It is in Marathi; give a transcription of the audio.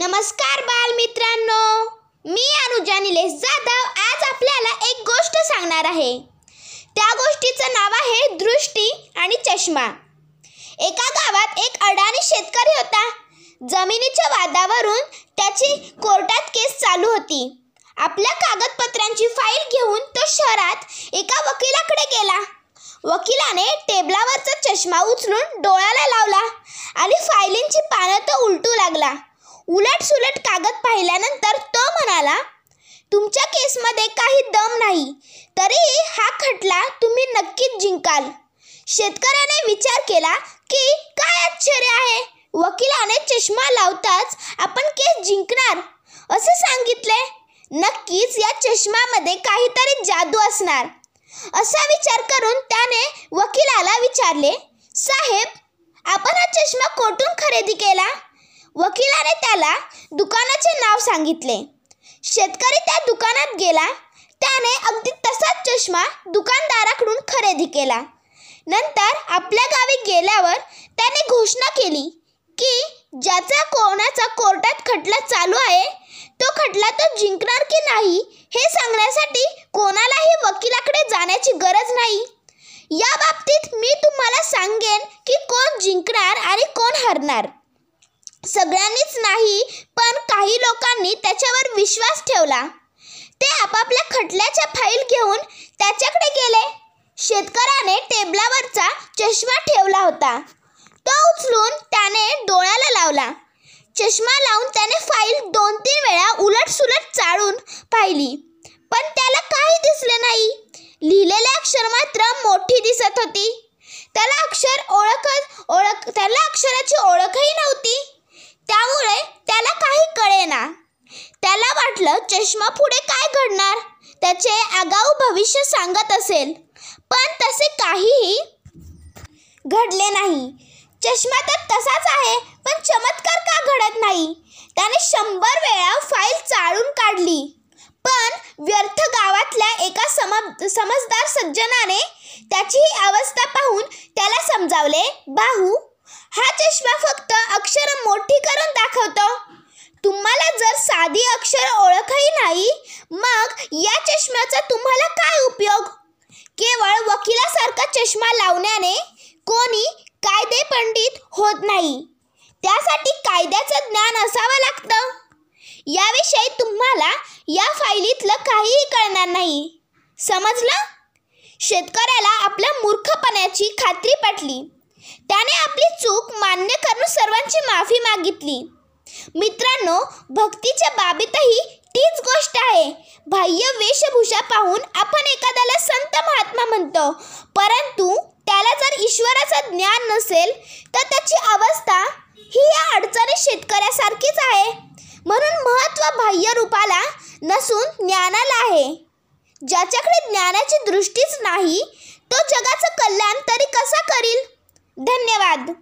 नमस्कार बालमित्रांनो. मी अनुजा निलेश जाधव. आज आपल्याला एक गोष्ट सांगणार आहे. त्या गोष्टीचं नाव आहे दृष्टी आणि चष्मा. एका गावात एक अडाणी शेतकरी होता. जमिनीच्या वादावरून त्याची कोर्टात केस चालू होती. आपल्या कागदपत्रांची फाईल घेऊन तो शहरात एका वकिलाकडे गेला. वकिलाने टेबलावरचा चष्मा उचलून डोळ्याला लावला आणि फायलींची पानं तो उलटू लागला. उलट सुलट कागद पाहिल्यानंतर तो म्हणाला तुमच्या केसमध्ये काही दम नाही तरी हा खटला तुम्ही नक्कीच जिंकाल. शेतकऱ्याने विचार केला की काय आश्चर्य आहे? वकिलाने चष्मा लावताच आपण केस जिंकणार असे सांगितले. नक्कीच या चष्म्यामध्ये काहीतरी जादू असणार. असा विचार करून त्याने वकिलाला विचारले साहेब आपण हा चष्मा कोठून खरेदी केला? वकिलाने त्याला दुकानाचे नाव सांगितले. शेतकरी त्या दुकानात गेला. त्याने अगदी तसाच चष्मा दुकानदाराकडून खरेदी केला. नंतर आपल्या गावी गेल्यावर त्याने घोषणा केली की ज्याचा कोणाचा कोर्टात खटला चालू आहे तो खटला तो जिंकणार की नाही हे सांगण्यासाठी कोणालाही वकिलाकडे जाण्याची गरज नाही. या बाबतीत मी तुम्हाला सांगेन की कोण जिंकणार आणि कोण हरणार. सगळ्यांनीच नाही पण काही लोकांनी त्याच्यावर विश्वास ठेवला. ते आपापल्या खटल्याच्या फाईल घेऊन त्याच्याकडे गेले. शेतकऱ्याने टेबलावरचा चष्मा ठेवला होता. तो उचलून त्याने डोळ्याला लावला. चष्मा लावून त्याने फाईल दोन तीन वेळा उलट सुलट चाळून पाहिली. पण त्याला काही दिसले नाही. लिहिलेले अक्षर मात्र मोठी दिसत होती. त्याला अक्षर ओळखत ओळख त्याला अक्षराची ओळखही नव्हती. त्यामुळे त्याला काही कळेना. त्याला वाटलं चष्मा पुढे काय घडणार? त्याचे आगाऊ भविष्य सांगत असेल. पण तसे काहीही घडले नाही. चष्मा तर तसाच आहे पण चमत्कार का घडत नाही? त्याने शंभर वेळा फाईल चाळून काढली. पण व्यर्थ गावातल्या एका सम समजदार सज्जनाने त्याची ही अवस्था पाहून त्याला समजावले बाहू हा चष्मा फक्त अक्षर मोठी करून दाखवतो. तुम्हाला जर साधी अक्षर ओळखही नाही मग या चष्म्याचा तुम्हाला काय उपयोग? केवळ वकिलासारखा चष्मा लावण्याने कोणी कायदे पंडित होत नाही. त्यासाठी कायद्याचं ज्ञान असावं लागतं. याविषयी तुम्हाला या फायलीतलं काहीही कळणार नाही. समजलं? शेतकऱ्याला आपल्या मूर्खपणाची खात्री पटली. त्याने आपली चूक मान्य करून सर्वांची माफी मागितली. मित्रांनो भक्तीच्या बाबीतही तीच गोष्ट आहे. बाह्य वेशभूषा पाहून आपण एखाद्याला संत महात्मा म्हणतो. परंतु त्याला जर ईश्वराचं ज्ञान नसेल तर त्याची अवस्था ही या अडचणी शेतकऱ्यासारखीच आहे. म्हणून महत्त्व बाह्य रूपाला नसून ज्ञानाला आहे. ज्याच्याकडे ज्ञानाची दृष्टीच नाही तो जगाचं कल्याण तरी कसा करील? धन्यवाद.